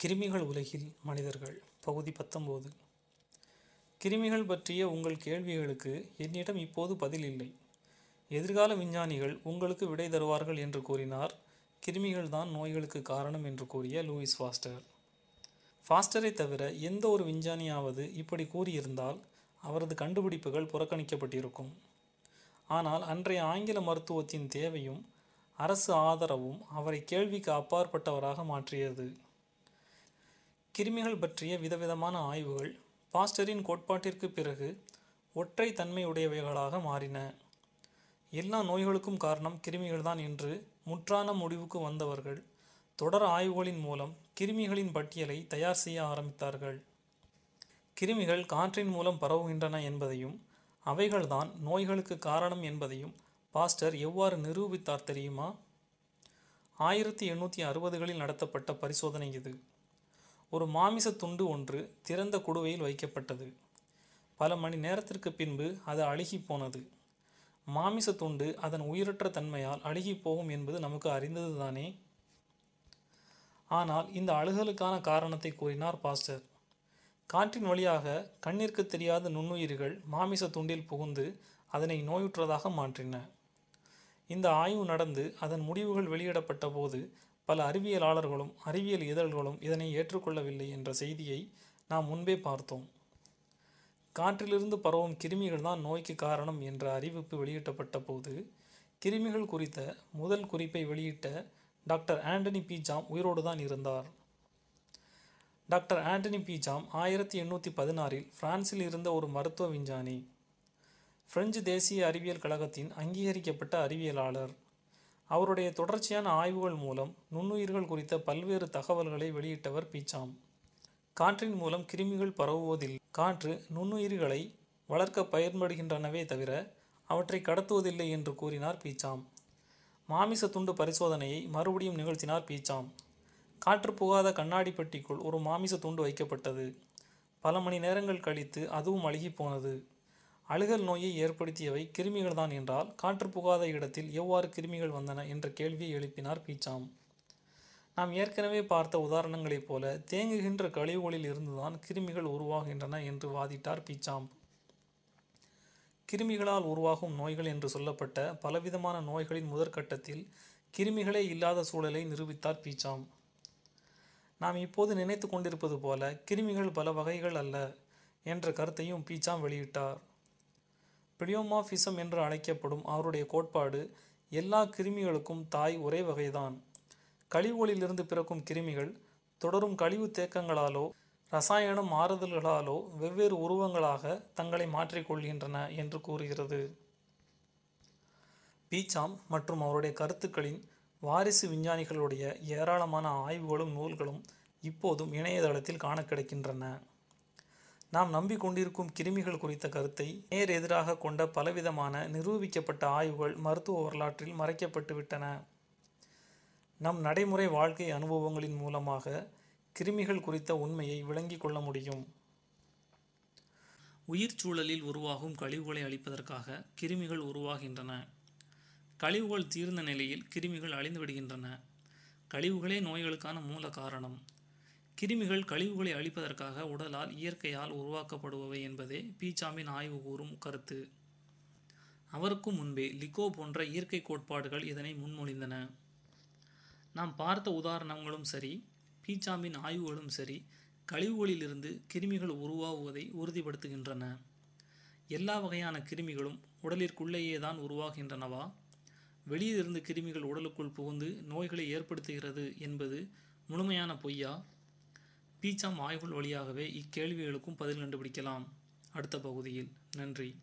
கிருமிகள் உலகில் மனிதர்கள். பகுதி பத்தொம்போது கிருமிகள் பற்றிய உங்கள் கேள்விகளுக்கு என்னிடம் இப்போது பதில் இல்லை. எதிர்கால விஞ்ஞானிகள் உங்களுக்கு விடை தருவார்கள் என்று கூறினார். கிருமிகள் தான் நோய்களுக்கு காரணம் என்று கூறிய லூயிஸ் ஃபாஸ்டர். ஃபாஸ்டரை தவிர எந்த ஒரு விஞ்ஞானியாவது இப்படி கூறியிருந்தால் அவரது கண்டுபிடிப்புகள் புறக்கணிக்கப்பட்டிருக்கும். ஆனால் அன்றைய ஆங்கில மருத்துவத்தின் தேவையும் அரசு ஆதரவும் அவரை கேள்விக்கு அப்பாற்பட்டவராக மாற்றியது. கிருமிகள் பற்றிய விதவிதமான ஆய்வுகள் பாஸ்டரின் கோட்பாட்டிற்கு பிறகு ஒற்றை தன்மையுடையவைகளாக மாறின. எல்லா நோய்களுக்கும் காரணம் கிருமிகள்தான் என்று முற்றான முடிவுக்கு வந்தவர்கள் தொடர் ஆய்வுகளின் மூலம் கிருமிகளின் பட்டியலை தயார் செய்ய ஆரம்பித்தார்கள். கிருமிகள் காற்றின் மூலம் பரவுகின்றன என்பதையும் அவைகள்தான் நோய்களுக்கு காரணம் என்பதையும் பாஸ்டர் எவ்வாறு நிரூபித்தார் தெரியுமா? ஆயிரத்தி எண்ணூற்றி அறுபதுகளில் நடத்தப்பட்ட பரிசோதனை இது. ஒரு மாமிச துண்டு ஒன்று திறந்த குடுவையில் வைக்கப்பட்டது. பல மணி நேரத்திற்கு பின்பு அது அழுகி போனது. மாமிச துண்டு அதன் உயிரற்ற தன்மையால் அழுகி போகும் என்பது நமக்கு அறிந்தது தானே ஆனால் இந்த அழுகலுக்கான காரணத்தை கூறினார் பாஸ்டர். காற்றின் வழியாக கண்ணிற்கு தெரியாத நுண்ணுயிர்கள் மாமிச துண்டில் புகுந்து அதனை நோயுற்றதாக மாற்றின. இந்த ஆய்வு நடந்து அதன் முடிவுகள் வெளியிடப்பட்ட போது பல அறிவியலாளர்களும் அறிவியல் இதழ்களும் இதனை ஏற்றுக்கொள்ளவில்லை என்ற செய்தியை நாம் முன்பே பார்த்தோம். காற்றிலிருந்து பரவும் கிருமிகள் தான் நோய்க்கு காரணம் என்ற அறிவிப்பு வெளியிட்டப்பட்ட போது கிருமிகள் குறித்த முதல் குறிப்பை வெளியிட்ட டாக்டர் ஆண்டனி பி. ஜாம் உயிரோடு தான் இருந்தார். Doctor Antony B. ஜாம் ஆயிரத்தி எண்ணூற்றி பதினாறில் பிரான்சில் இருந்த ஒரு மருத்துவ விஞ்ஞானி பிரெஞ்சு தேசிய அறிவியல் கழகத்தின் அங்கீகரிக்கப்பட்ட அறிவியலாளர். அவருடைய தொடர்ச்சியான ஆய்வுகள் மூலம் நுண்ணுயிர்கள் குறித்த பல்வேறு தகவல்களை வெளியிட்டவர் பீச்சாம். காற்றின் மூலம் கிருமிகள் பரவுவதில் காற்று நுண்ணுயிர்களை வளர்க்க பயன்படுகின்றனவே தவிர அவற்றை கடத்துவதில்லை என்று கூறினார் பீச்சாம். மாமிச துண்டு பரிசோதனையை மறுபடியும் நிகழ்த்தினார் பீச்சாம். காற்று புகாத கண்ணாடி பெட்டிக்குள் ஒரு மாமிச துண்டு வைக்கப்பட்டது. பல மணி நேரங்கள் கழித்து அதுவும் அழுகி போனது. அழுகல் நோயை ஏற்படுத்தியவை கிருமிகள் தான் என்றால் காற்று புகாத இடத்தில் எவ்வாறு கிருமிகள் வந்தன என்ற கேள்வியை எழுப்பினார் பீச்சாம். நாம் ஏற்கனவே பார்த்த உதாரணங்களைப் போல தேங்குகின்ற கழிவுகளில் இருந்துதான் கிருமிகள் உருவாகின்றன என்று வாதிட்டார் பீச்சாம். கிருமிகளால் உருவாகும் நோய்கள் என்று சொல்லப்பட்ட பலவிதமான நோய்களின் முதற்கட்டத்தில் கிருமிகளே இல்லாத சூழலை நிரூபித்தார் பீச்சாம். நாம் இப்போது நினைத்து கொண்டிருப்பது போல கிருமிகள் பல வகைகள் அல்ல என்ற கருத்தையும் பீச்சாம் வெளியிட்டார். பிளியோமாஃபிசம் என்று அழைக்கப்படும் அவருடைய கோட்பாடு எல்லா கிருமிகளுக்கும் தாய் ஒரே வகைதான். கழிவுகளிலிருந்து பிறக்கும் கிருமிகள் தொடரும் கழிவு தேக்கங்களாலோ ரசாயன மாறுதல்களாலோ வெவ்வேறு உருவங்களாக தங்களை மாற்றிக்கொள்கின்றன என்று கூறுகிறது. பீச்சாம் மற்றும் அவருடைய கருத்துக்களின் வாரிசு விஞ்ஞானிகளுடைய ஏராளமான ஆய்வுகளும் நூல்களும் இப்போதும் இணையதளத்தில் காண கிடைக்கின்றன. நாம் நம்பிக்கொண்டிருக்கும் கிருமிகள் குறித்த கருத்தை நேர் எதிராக கொண்ட பலவிதமான நிரூபிக்கப்பட்ட ஆய்வுகள் மருத்துவ வரலாற்றில் மறைக்கப்பட்டுவிட்டன நம் நடைமுறை வாழ்க்கை அனுபவங்களின் மூலமாக கிருமிகள் குறித்த உண்மையை விளங்கிக் கொள்ள முடியும். உயிர் சூழலில் உருவாகும் கழிவுகளை அழிப்பதற்காக கிருமிகள் உருவாகின்றன. கழிவுகள் தீர்ந்த நிலையில் கிருமிகள் அழிந்து விடுகின்றன. கழிவுகளே நோய்களுக்கான மூல காரணம். கிருமிகள் கழிவுகளை அழிப்பதற்காக உடலால் இயற்கையால் உருவாக்கப்படுபவை என்பதே பீச்சாமின் ஆய்வு கூறும் கருத்து. அவருக்கும் முன்பே லிகோ போன்ற இயற்கை கோட்பாடுகள் இதனை முன்மொழிந்தன. நாம் பார்த்த உதாரணங்களும் சரி பீச்சாமின் ஆய்வுகளும் சரி கழிவுகளிலிருந்து கிருமிகள் உருவாகுவதை உறுதிப்படுத்துகின்றன. எல்லா வகையான கிருமிகளும் உடலிற்குள்ளேயே தான் உருவாகின்றனவா? வெளியிலிருந்து கிருமிகள் உடலுக்குள் புகுந்து நோய்களை ஏற்படுத்துகிறது என்பது முழுமையான பொய்யா? பீச்சாம் ஆய்வுகள் வழியாகவே இக்கேள்விகளுக்கும் பதில் கண்டுபிடிக்கலாம். அடுத்த பகுதியில். நன்றி.